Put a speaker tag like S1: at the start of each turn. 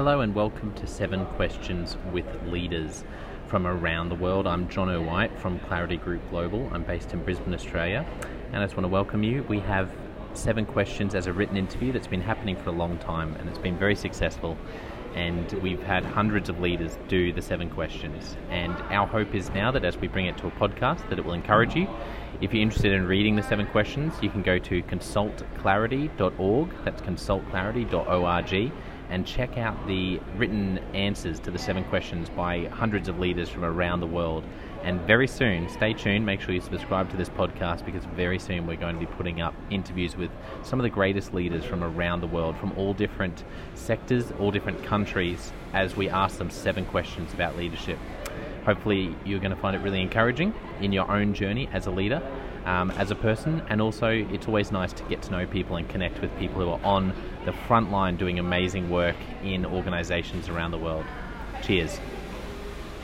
S1: Hello and welcome to Seven Questions with Leaders from around the world. I'm Jonno White from Clarity Group Global. I'm based in Brisbane, Australia, and I just want to welcome you. We have Seven Questions as a written interview that's been happening for a long time and it's been very successful. And we've had hundreds of leaders do the seven questions. And our hope is now that as we bring it to a podcast, that it will encourage you. If you're interested in reading the seven questions, you can go to consultclarity.org. That's consultclarity.org and check out the written answers to the seven questions by hundreds of leaders from around the world. And very soon, stay tuned, make sure you subscribe to this podcast because very soon we're going to be putting up interviews with some of the greatest leaders from around the world, from all different sectors, all different countries, as we ask them seven questions about leadership. Hopefully, you're going to find it really encouraging in your own journey as a leader um, as a person, and also it's always nice to get to know people and connect with people who are on the front line doing amazing work in organizations around the world. Cheers.